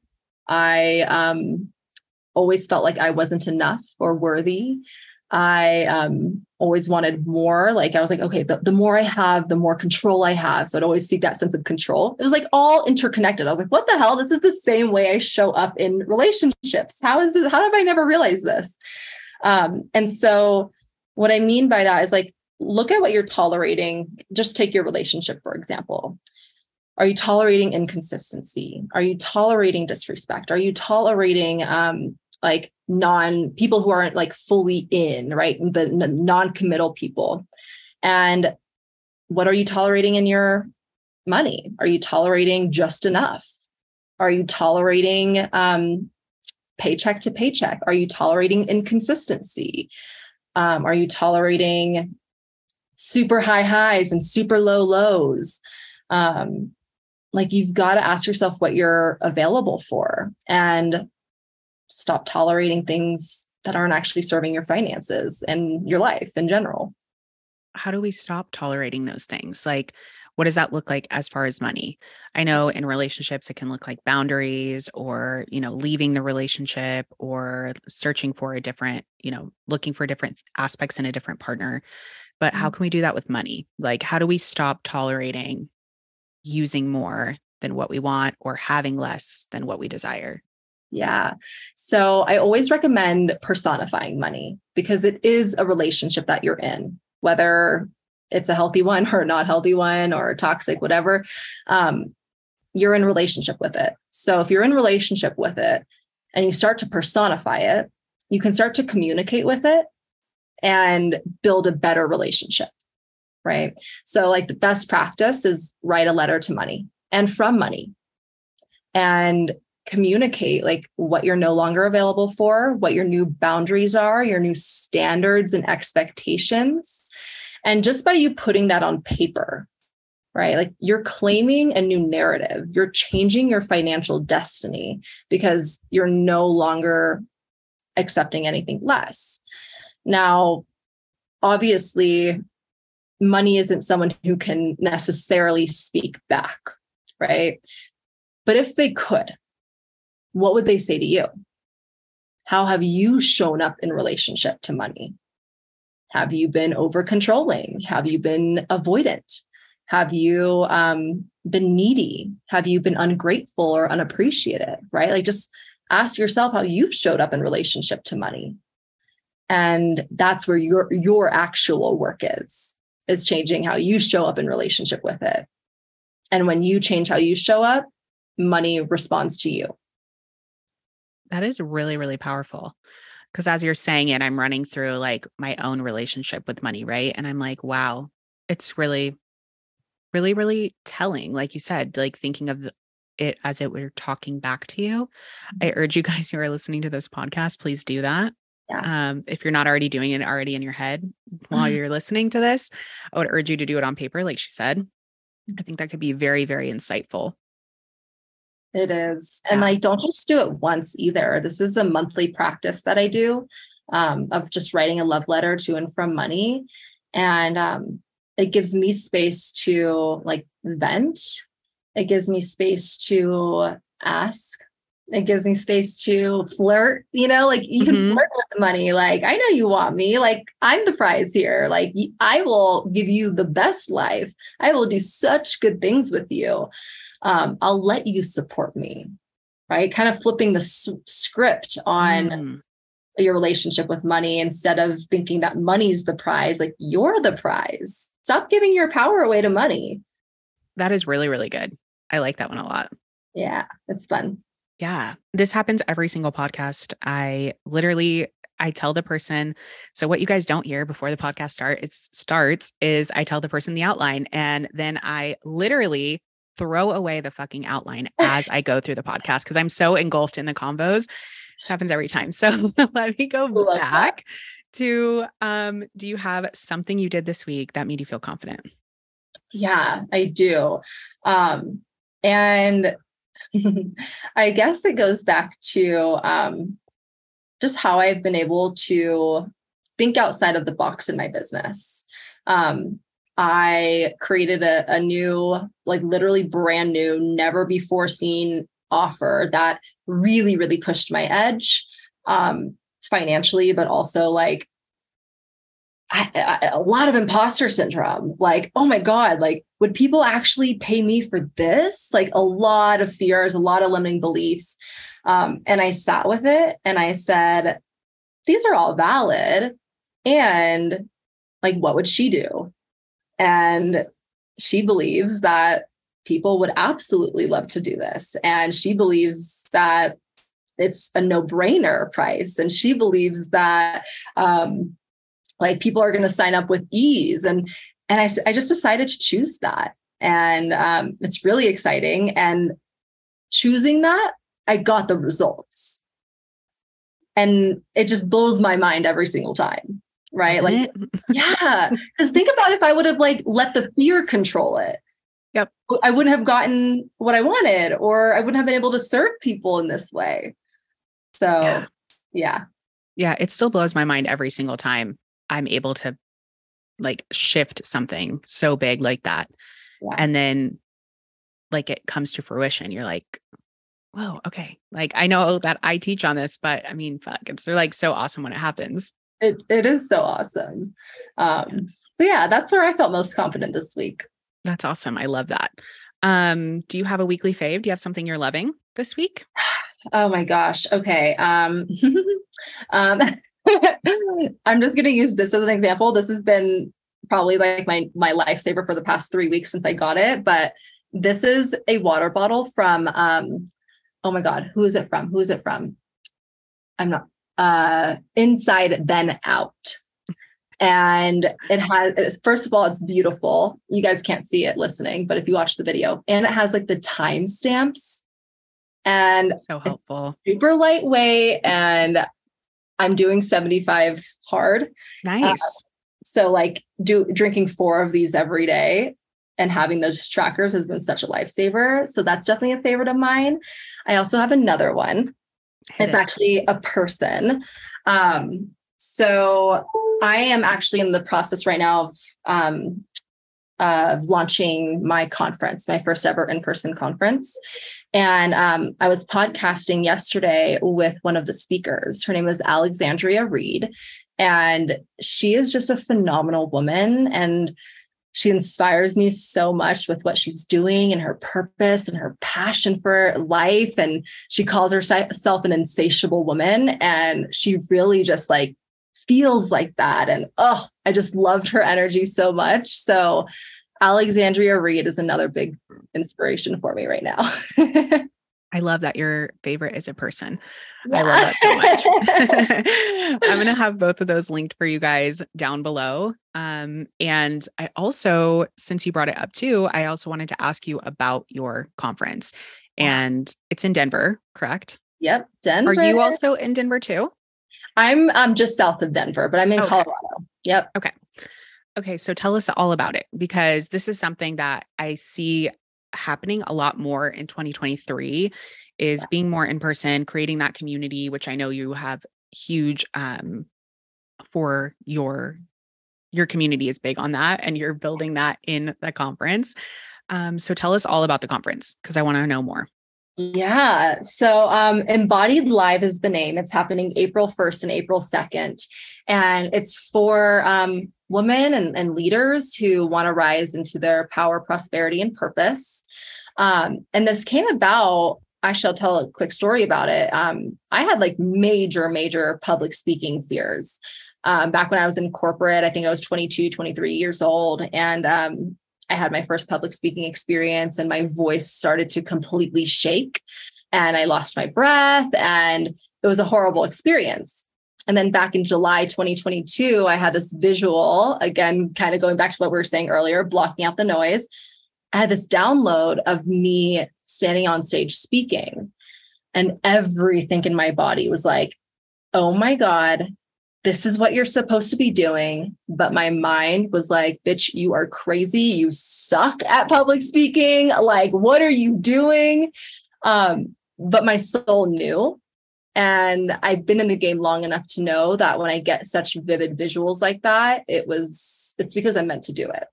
I um, always felt like I wasn't enough or worthy. I um, always wanted more. Like I was like, okay, the, the more I have, the more control I have. So I'd always seek that sense of control. It was like all interconnected. I was like, what the hell? This is the same way I show up in relationships. How is this? How have I never realized this? Um, and so what I mean by that is like, look at what you're tolerating. Just take your relationship, for example. Are you tolerating inconsistency? Are you tolerating disrespect? Are you tolerating um, like non people who aren't like fully in, right? The non-committal people. And what are you tolerating in your money? Are you tolerating just enough? Are you tolerating um, paycheck to paycheck? Are you tolerating inconsistency? Um, are you tolerating super high highs and super low lows? Um, like you've got to ask yourself what you're available for. And stop tolerating things that aren't actually serving your finances and your life in general. How do we stop tolerating those things? Like, what does that look like as far as money? I know in relationships, it can look like boundaries or, you know, leaving the relationship or searching for a different, you know, looking for different aspects in a different partner. But how mm-hmm. can we do that with money? Like, how do we stop tolerating using more than what we want or having less than what we desire? Yeah. So I always recommend personifying money because it is a relationship that you're in, whether it's a healthy one or not healthy one or toxic, whatever. Um, you're in relationship with it. So if you're in relationship with it and you start to personify it, you can start to communicate with it and build a better relationship. Right. So, like the best practice is write a letter to money and from money. And communicate like what you're no longer available for, what your new boundaries are, your new standards and expectations. And just by you putting that on paper, right? Like you're claiming a new narrative, you're changing your financial destiny because you're no longer accepting anything less. Now, obviously, money isn't someone who can necessarily speak back, right? But if they could, what would they say to you? How have you shown up in relationship to money? Have you been over controlling? Have you been avoidant? Have you um, been needy? Have you been ungrateful or unappreciative? Right? Like just ask yourself how you've showed up in relationship to money. And that's where your your actual work is, is changing how you show up in relationship with it. And when you change how you show up, money responds to you. That is really, really powerful. Because as you're saying it, I'm running through like my own relationship with money, right? And I'm like, wow, it's really, really, really telling. Like you said, like thinking of it as it were talking back to you. I mm-hmm. urge you guys who are listening to this podcast, please do that. Yeah. Um, if you're not already doing it already in your head while mm-hmm. you're listening to this, I would urge you to do it on paper, like she said. I think that could be very, very insightful. It is. And like, don't just do it once either. This is a monthly practice that I do um, of just writing a love letter to and from money. And um, it gives me space to like vent. It gives me space to ask. It gives me space to flirt, you know, like you can mm-hmm. flirt with money. Like, I know you want me. Like, I'm the prize here. Like, I will give you the best life. I will do such good things with you um, I'll let you support me, right? Kind of flipping the s- script on mm. your relationship with money instead of thinking that money's the prize, like you're the prize. Stop giving your power away to money. That is really, really good. I like that one a lot. Yeah, it's fun. Yeah. This happens every single podcast. I literally I tell the person, so what you guys don't hear before the podcast start it starts is I tell the person the outline and then I literally throw away the fucking outline as I go through the podcast because I'm so engulfed in the combos. This happens every time. So let me go back that. to um, do you have something you did this week that made you feel confident? Yeah, I do. Um, and I guess it goes back to um, just how I've been able to think outside of the box in my business. Um, I created a, a new, like literally brand new, never before seen offer that really, really pushed my edge um, financially, but also like I, I, a lot of imposter syndrome. Like, oh my God, like, would people actually pay me for this? Like, a lot of fears, a lot of limiting beliefs. Um, and I sat with it and I said, these are all valid. And like, what would she do? And she believes that people would absolutely love to do this. And she believes that it's a no brainer price. And she believes that, um, like people are going to sign up with ease. And, and I, I just decided to choose that. And um, it's really exciting. And choosing that, I got the results. And it just blows my mind every single time right? Isn't like, yeah. Because think about if I would have like let the fear control it. Yep. I wouldn't have gotten what I wanted, or I wouldn't have been able to serve people in this way. So, yeah. yeah. Yeah. It still blows my mind every single time I'm able to like shift something so big like that. Yeah. And then like it comes to fruition. You're like, whoa, okay. Like I know that I teach on this, but I mean, fuck, it's they're like so awesome when it happens. It it is so awesome. Um, yes. yeah, that's where I felt most confident this week. That's awesome. I love that. Um, do you have a weekly fave? Do you have something you're loving this week? Oh my gosh. Okay. Um, um I'm just gonna use this as an example. This has been probably like my my lifesaver for the past three weeks since I got it. But this is a water bottle from um, oh my god, who is it from? Who is it from? I'm not uh, inside then out. And it has first of all it's beautiful. You guys can't see it listening but if you watch the video and it has like the time stamps. And so helpful. super lightweight and i'm doing 75 hard. Nice. uh, so like do drinking four of these every day and having those trackers has been such a lifesaver. So that's definitely a favorite of mine. I also have another one it's it. actually a person. Um, so I am actually in the process right now of um, of launching my conference, my first ever in person conference. And um, I was podcasting yesterday with one of the speakers. Her name is Alexandria Reed. And she is just a phenomenal woman. And she inspires me so much with what she's doing and her purpose and her passion for life. And she calls herself an insatiable woman. And she really just like feels like that. And oh i just loved her energy so much. So alexandria reed is another big inspiration for me right now I love that your favorite is a person. Yeah. I love that so much. I'm going to have both of those linked for you guys down below. Um, and I also, since you brought it up too, I also wanted to ask you about your conference. And it's in Denver, correct? Yep, Denver. Are you also in Denver too? I'm um, just south of Denver, but I'm in okay. Colorado. Yep. Okay. Okay. So tell us all about it because this is something that I see happening a lot more in 2023 is yeah. being more in person, creating that community, which I know you have huge um, for your your community is big on that and you're building that in the conference. Um, so tell us all about the conference because I want to know more. Yeah. So um, Embodied Live is the name. It's happening April 1st and April 2nd. And it's for um, women and, and leaders who want to rise into their power, prosperity, and purpose. Um, and this came about, I shall tell a quick story about it. Um, I had like major, major public speaking fears. Um, back when I was in corporate, I think I was 22, 23 years old. And um, I had my first public speaking experience and my voice started to completely shake and I lost my breath and it was a horrible experience. And then back in July 2022, I had this visual, again, kind of going back to what we were saying earlier, blocking out the noise. I had this download of me standing on stage speaking, and everything in my body was like, oh my God, this is what you're supposed to be doing. But my mind was like, bitch, you are crazy. You suck at public speaking. Like, what are you doing? Um, but my soul knew. And I've been in the game long enough to know that when I get such vivid visuals like that, it was, it's because I'm meant to do it.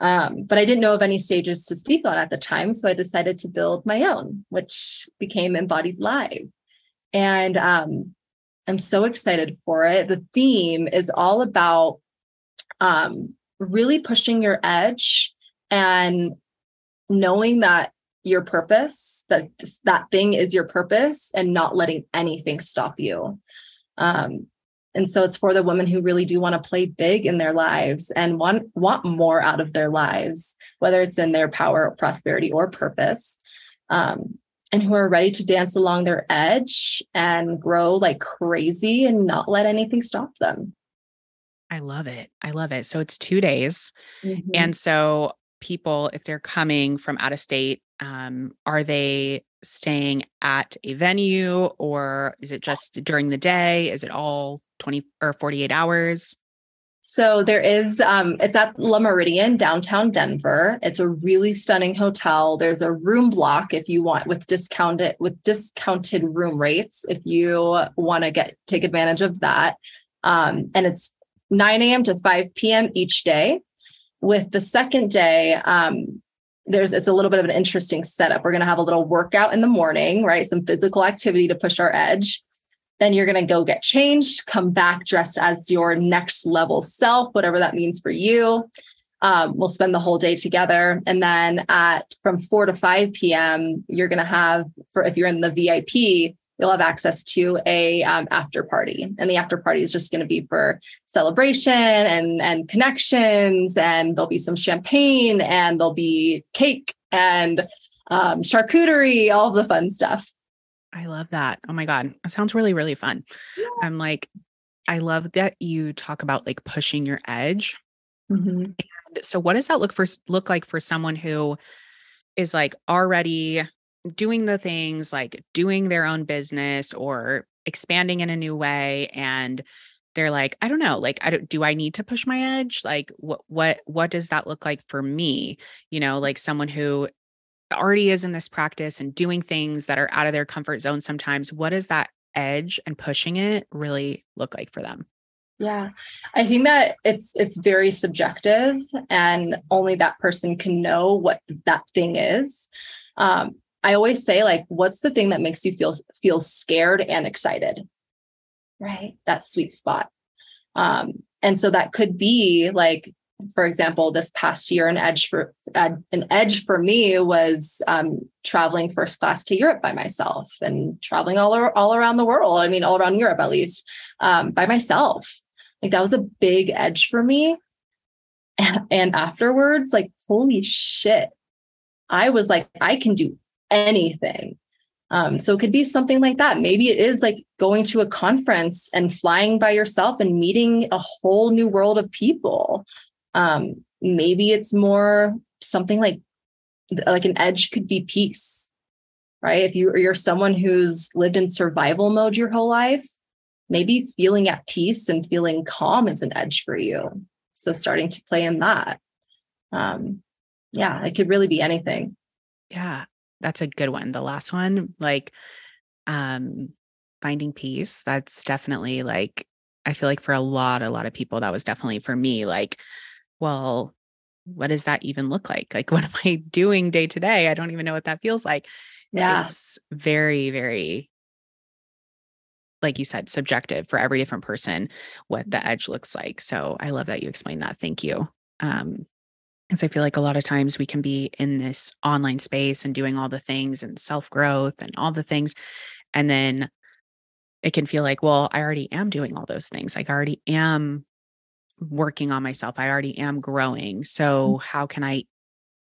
Um, but I didn't know of any stages to speak on at the time. So I decided to build my own, which became Embodied Live. And um, I'm so excited for it. The theme is all about um, really pushing your edge and knowing that your purpose, that that thing is your purpose, and not letting anything stop you. Um, and so it's for the women who really do want to play big in their lives and want want more out of their lives, whether it's in their power, prosperity, or purpose. Um, and who are ready to dance along their edge and grow like crazy and not let anything stop them. I love it. I love it. So it's two days. Mm-hmm. And so people, if they're coming from out of state, um, are they staying at a venue or is it just during the day? Is it all 20 or 48 hours? So there is, um, it's at Le Méridien, downtown Denver. It's a really stunning hotel. There's a room block if you want with discounted with discounted room rates if you want to get take advantage of that. Um, and it's 9 a.m. to 5 p.m. each day. With the second day, um, there's it's a little bit of an interesting setup. We're going to have a little workout in the morning, right? Some physical activity to push our edge. Then you're going to go get changed, come back dressed as your next level self, whatever that means for you. Um, we'll spend the whole day together. And then at from 4 to 5 p.m., you're going to have, for if you're in the VIP, you'll have access to a um, after party and the after party is just going to be for celebration and and connections and there'll be some champagne and there'll be cake and um, charcuterie all of the fun stuff I love that. Oh my God. It sounds really, really fun. Yeah. I'm like, I love that you talk about like pushing your edge. Mm-hmm. And so what does that look for look like for someone who is like already doing the things like doing their own business or expanding in a new way and they're like i don't know like i don't do i need to push my edge like what what what does that look like for me you know like someone who already is in this practice and doing things that are out of their comfort zone sometimes, what does that edge and pushing it really look like for them? Yeah. I think that it's it's very subjective and only that person can know what that thing is. Um, I always say like what's the thing that makes you feel feel scared and excited? Right? That sweet spot. Um, and so that could be like for example, this past year, an edge for uh, an edge for me was um, traveling first class to Europe by myself and traveling all all around the world. I mean, all around Europe at least um, by myself. Like that was a big edge for me. And afterwards, like holy shit, I was like, I can do anything. Um, so it could be something like that. Maybe it is like going to a conference and flying by yourself and meeting a whole new world of people. Um, maybe it's more something like like an edge could be peace, right? If you you're someone who's lived in survival mode your whole life, maybe feeling at peace and feeling calm is an edge for you. So starting to play in that. Um, yeah, it could really be anything. Yeah, that's a good one. The last one, like um finding peace, that's definitely like I feel like for a lot a lot of people that was definitely for me like well, what does that even look like? Like what am I doing day to day? I don't even know what that feels like. Yeah. It's very very like you said subjective for every different person what the edge looks like. So I love that you explained that. Thank you. Um because I feel like a lot of times we can be in this online space and doing all the things and self growth and all the things. And then it can feel like, well, I already am doing all those things. Like I already am working on myself. I already am growing. So mm. how can I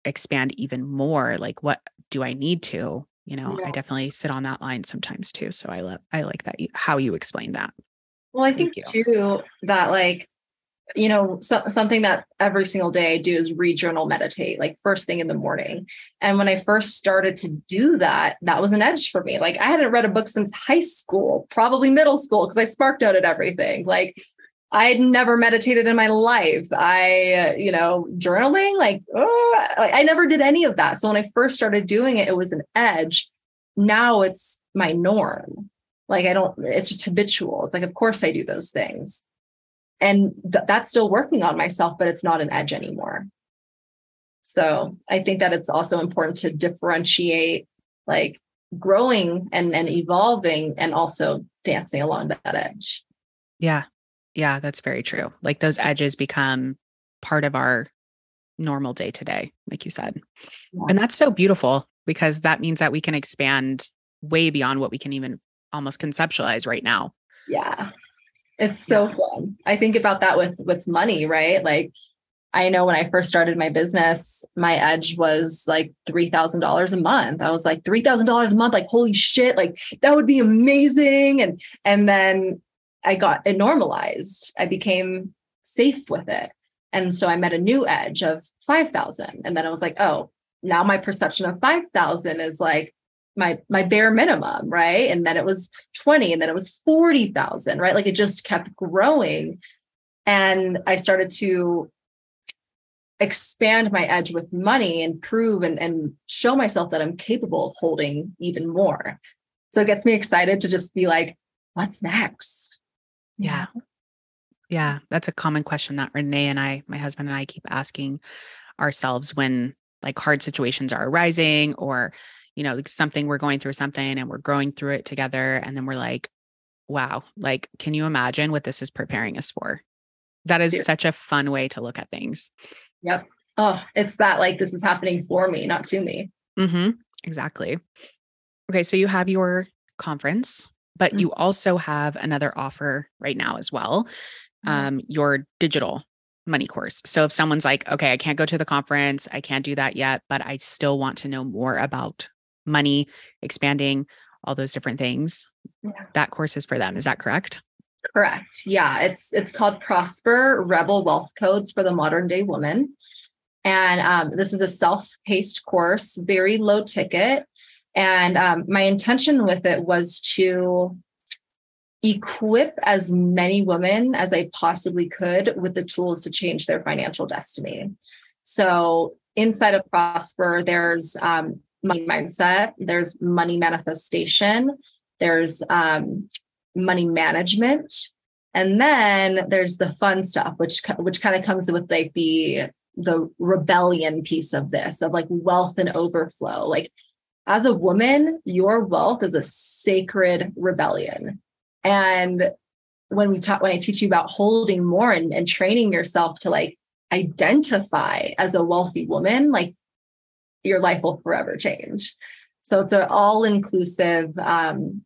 expand even more? Like what do I need to? You know, Yeah. I definitely sit on that line sometimes too. So I love I like that you, how you explain that. Well, I Thank think too that like, you know, so, something that every single day I do is read, journal, meditate, like first thing in the morning. And when I first started to do that, that was an edge for me. Like I hadn't read a book since high school, probably middle school, because I spark noted everything. Like I had never meditated in my life. I, you know, journaling, like, oh, like I never did any of that. So when I first started doing it, it was an edge. Now it's my norm. Like I don't, it's just habitual. It's like, of course I do those things. And th- that's still working on myself, but it's not an edge anymore. So I think that it's also important to differentiate like growing and, and evolving and also dancing along that edge. Yeah. Yeah, that's very true. Like those edges become part of our normal day to day, like you said. Yeah. And that's so beautiful because that means that we can expand way beyond what we can even almost conceptualize right now. Yeah. It's so fun. I think about that with with money, right? Like I know when I first started my business, my edge was like $3,000 a month. I was like $3,000 a month like holy shit, like that would be amazing and and then I got it normalized. I became safe with it. And so I met a new edge of 5,000 and then I was like, "Oh, now my perception of 5,000 is like my my bare minimum, right? And then it was 20 and then it was 40,000, right? Like it just kept growing. And I started to expand my edge with money and prove and, and show myself that I'm capable of holding even more. So it gets me excited to just be like, what's next? Yeah. Yeah. That's a common question that Renee and I, my husband and I keep asking ourselves when like hard situations are arising or, you know, like something we're going through something and we're growing through it together. And then we're like, wow, like, can you imagine what this is preparing us for? That is such a fun way to look at things. Yep. Oh, it's that like this is happening for me, not to me. Mm-hmm. Exactly. Okay. So you have your conference, but Mhm. you also have another offer right now as well Mhm. um, your digital money course. So if someone's like, okay, I can't go to the conference, I can't do that yet, but I still want to know more about money, expanding, all those different things, Yeah. that course is for them. Is that correct? Correct. Yeah, it's it's called Prosper Rebel Wealth Codes for the Modern Day Woman, and um, this is a self-paced course, very low ticket. And um, my intention with it was to equip as many women as I possibly could with the tools to change their financial destiny. So inside of Prosper, there's um, money mindset, there's money manifestation, there's um, money management. And then there's the fun stuff which which kind of comes with like the the rebellion piece of this of like wealth and overflow. Like as a woman your wealth is a sacred rebellion. And when we talk when i teach you about holding more and, and training yourself to like identify as a wealthy woman like your life will forever change so it's an all inclusive um,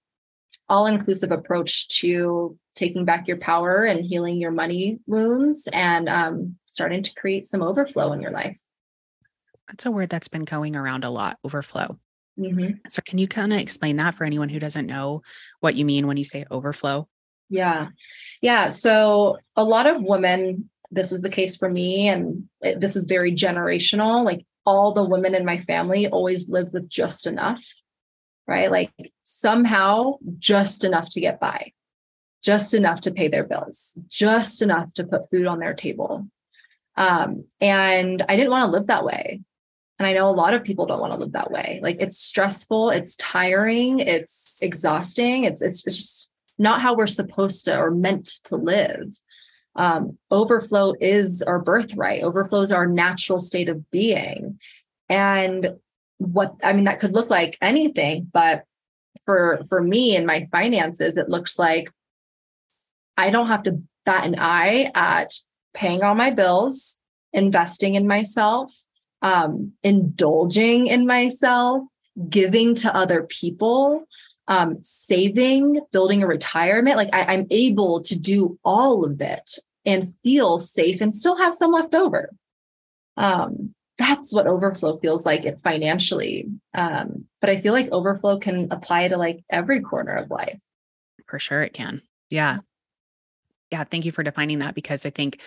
all inclusive approach to taking back your power and healing your money wounds and um, starting to create some overflow in your life. That's a word that's been going around a lot overflow. Mhm. So, can you kind of explain that for anyone who doesn't know what you mean when you say overflow? Yeah. Yeah. So a lot of women, this was the case for me, and this was very generational. Like all the women in my family always lived with just enough, right? Like somehow just enough to get by, just enough to pay their bills, just enough to put food on their table. Um, and I didn't want to live that way. And I know a lot of people don't want to live that way. Like it's stressful, it's tiring, it's exhausting. It's it's, it's just not how we're supposed to or meant to live. Um, overflow is our birthright. Overflow is our natural state of being. And what I mean, that could look like anything, but for for me and my finances, it looks like I don't have to bat an eye at paying all my bills, investing in myself, um, indulging in myself, giving to other people, um, saving, building a retirement. Like I, I'm able to do all of it and feel safe and still have some left over. Um, that's what overflow feels like it financially. Um, but I feel like overflow can apply to like every corner of life. For sure, it can. Yeah. Yeah. Thank you for defining that because I think,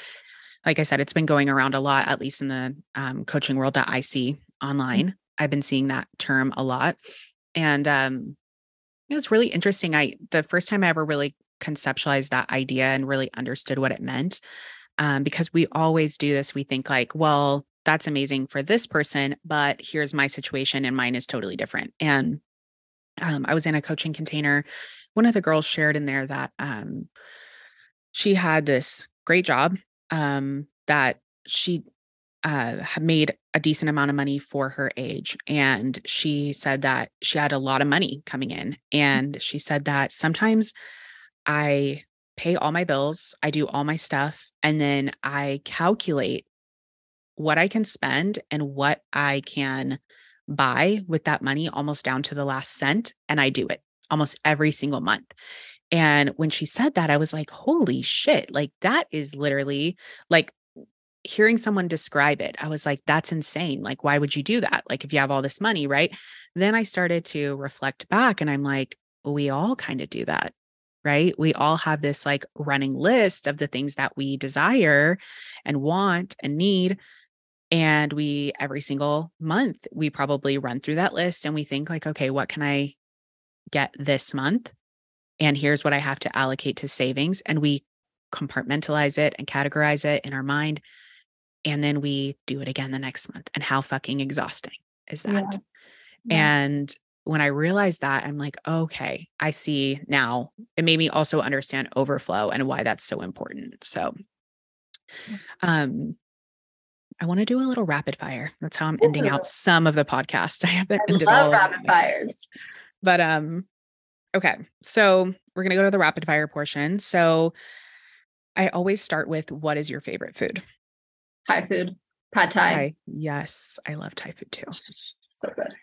like I said, it's been going around a lot, at least in the um, coaching world that I see mm-hmm. online. I've been seeing that term a lot. And um, it was really interesting. I, the first time I ever really conceptualized that idea and really understood what it meant, um, because we always do this, we think like, well, that's amazing for this person, but here's my situation and mine is totally different. And um, I was in a coaching container. One of the girls shared in there that um, she had this great job um, that she uh, had made a decent amount of money for her age. And she said that she had a lot of money coming in. Mm. And she said that sometimes I pay all my bills, I do all my stuff, and then I calculate what I can spend and what I can buy with that money almost down to the last cent. And I do it almost every single month. And when she said that, I was like, holy shit, like that is literally like hearing someone describe it. I was like, that's insane. Like, why would you do that? Like, if you have all this money, right? Then I started to reflect back and I'm like, we all kind of do that right? We all have this like running list of the things that we desire and want and need and we every single month we probably run through that list and we think like okay what can i get this month and here's what i have to allocate to savings and we compartmentalize it and categorize it in our mind and then we do it again the next month and how fucking exhausting is that yeah. Yeah. and when i realized that i'm like okay i see now it made me also understand overflow and why that's so important so um I want to do a little rapid fire. That's how I'm ending Ooh. out some of the podcast. I haven't I ended all rapid fires. But um okay. So we're going to go to the rapid fire portion. So I always start with what is your favorite food? Thai food. Pad Thai. Thai. Yes, I love Thai food too. So good.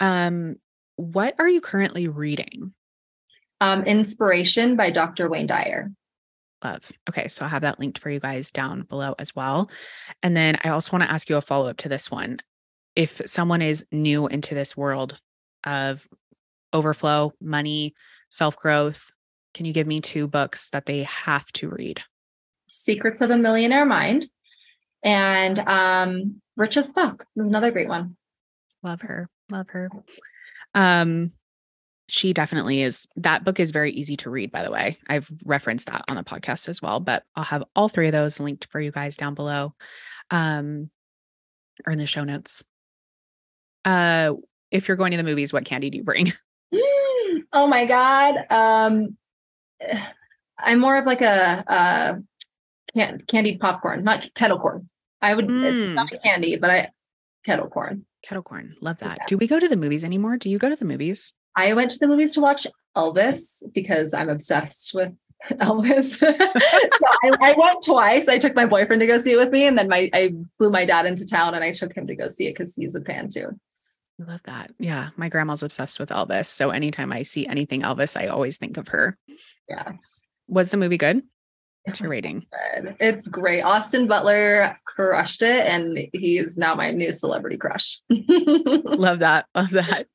Um what are you currently reading? Um Inspiration by Dr. Wayne Dyer love. Okay, so I'll have that linked for you guys down below as well. And then I also want to ask you a follow up to this one. If someone is new into this world of overflow, money, self growth, can you give me two books that they have to read? Secrets of a Millionaire Mind and um, Rich as Fuck is another great one. Love her. Love her. Um, she definitely is. That book is very easy to read, by the way. I've referenced that on the podcast as well, but I'll have all three of those linked for you guys down below um, or in the show notes. Uh, if you're going to the movies, what candy do you bring? oh my God. Um, I'm more of like a, a can- candied popcorn, not kettle corn. I would, mm. it's not candy, but I, kettle corn. Kettle corn. Love that. Yeah. Do we go to the movies anymore? Do you go to the movies? I went to the movies to watch Elvis because I'm obsessed with Elvis. so I, I, went twice. I took my boyfriend to go see it with me, and then my I flew my dad into town and I took him to go see it because he's a fan too. I love that. Yeah, my grandma's obsessed with Elvis. So anytime I see anything Elvis, I always think of her. Yes. Was the movie good? What's your rating? Good. It's great. Austin Butler crushed it, and he is now my new celebrity crush. love that. Love that.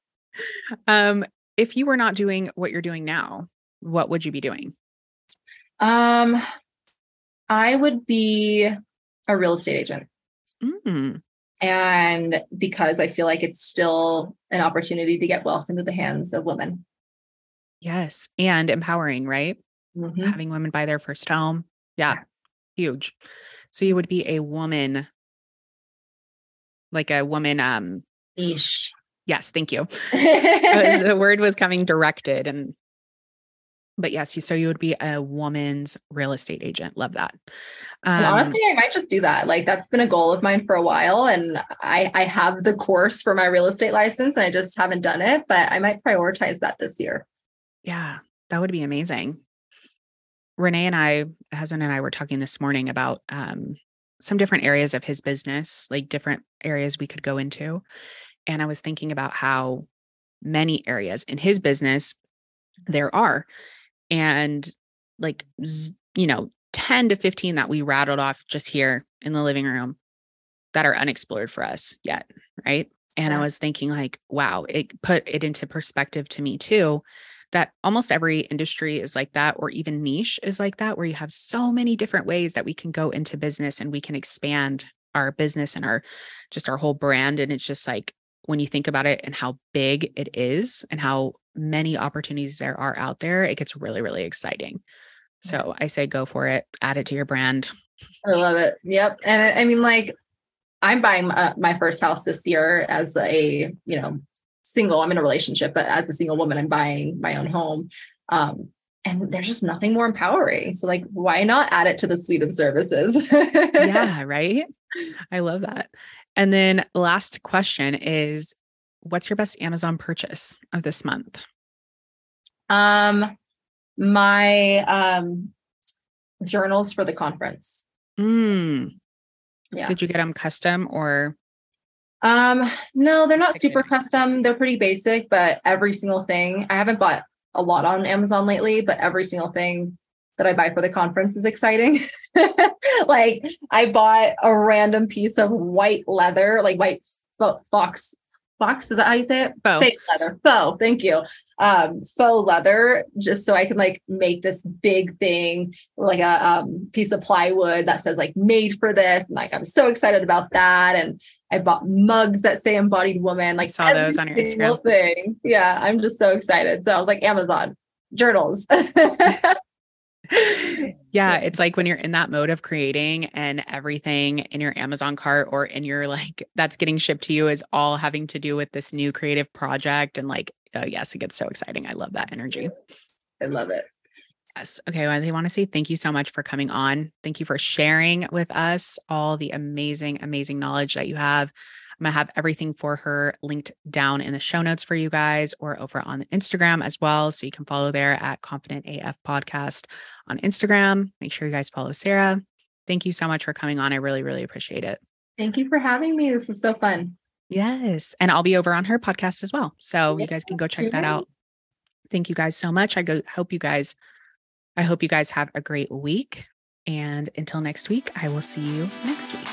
Um, if you were not doing what you're doing now, what would you be doing? Um, I would be a real estate agent. Mm. And because I feel like it's still an opportunity to get wealth into the hands of women. Yes. And empowering, right? Mm-hmm. Having women buy their first home. Yeah. Huge. So you would be a woman like a woman um niche. Yes, thank you. the word was coming directed and but yes, so you would be a woman's real estate agent. Love that. Um, honestly, I might just do that. Like that's been a goal of mine for a while, and I I have the course for my real estate license, and I just haven't done it. But I might prioritize that this year. Yeah, that would be amazing. Renee and I, husband and I, were talking this morning about um, some different areas of his business, like different areas we could go into, and I was thinking about how many areas in his business there are and like you know 10 to 15 that we rattled off just here in the living room that are unexplored for us yet right and yeah. i was thinking like wow it put it into perspective to me too that almost every industry is like that or even niche is like that where you have so many different ways that we can go into business and we can expand our business and our just our whole brand and it's just like when you think about it and how big it is and how many opportunities there are out there, it gets really, really exciting. So I say go for it, add it to your brand. I love it. Yep. And I mean, like, I'm buying uh, my first house this year as a, you know, single. I'm in a relationship, but as a single woman, I'm buying my own home. Um, and there's just nothing more empowering. So, like, why not add it to the suite of services? yeah, right. I love that. And then last question is what's your best Amazon purchase of this month? Um my um journals for the conference. Mm. Yeah. Did you get them custom or um no, they're not super custom. They're pretty basic, but every single thing, I haven't bought a lot on Amazon lately, but every single thing that I buy for the conference is exciting. like I bought a random piece of white leather, like white fox fox is that how you say it? Faux. Fake leather. Faux thank you. Um faux leather just so i can like make this big thing like a um, piece of plywood that says like made for this and like i'm so excited about that and i bought mugs that say embodied woman like saw those on your instagram thing yeah i'm just so excited so i was like amazon journals yeah, it's like when you're in that mode of creating and everything in your Amazon cart or in your like that's getting shipped to you is all having to do with this new creative project. And like, uh, yes, it gets so exciting. I love that energy. I love it. Yes. Okay. Well, I want to say thank you so much for coming on. Thank you for sharing with us all the amazing, amazing knowledge that you have I'm going to have everything for her linked down in the show notes for you guys or over on Instagram as well. So you can follow there at Confident AF Podcast on Instagram. Make sure you guys follow Sarah. Thank you so much for coming on. I really, really appreciate it. Thank you for having me. This is so fun. Yes. And I'll be over on her podcast as well. So you guys can go check that out. Thank you guys so much. I go hope you guys I hope you guys have a great week. And until next week, I will see you next week.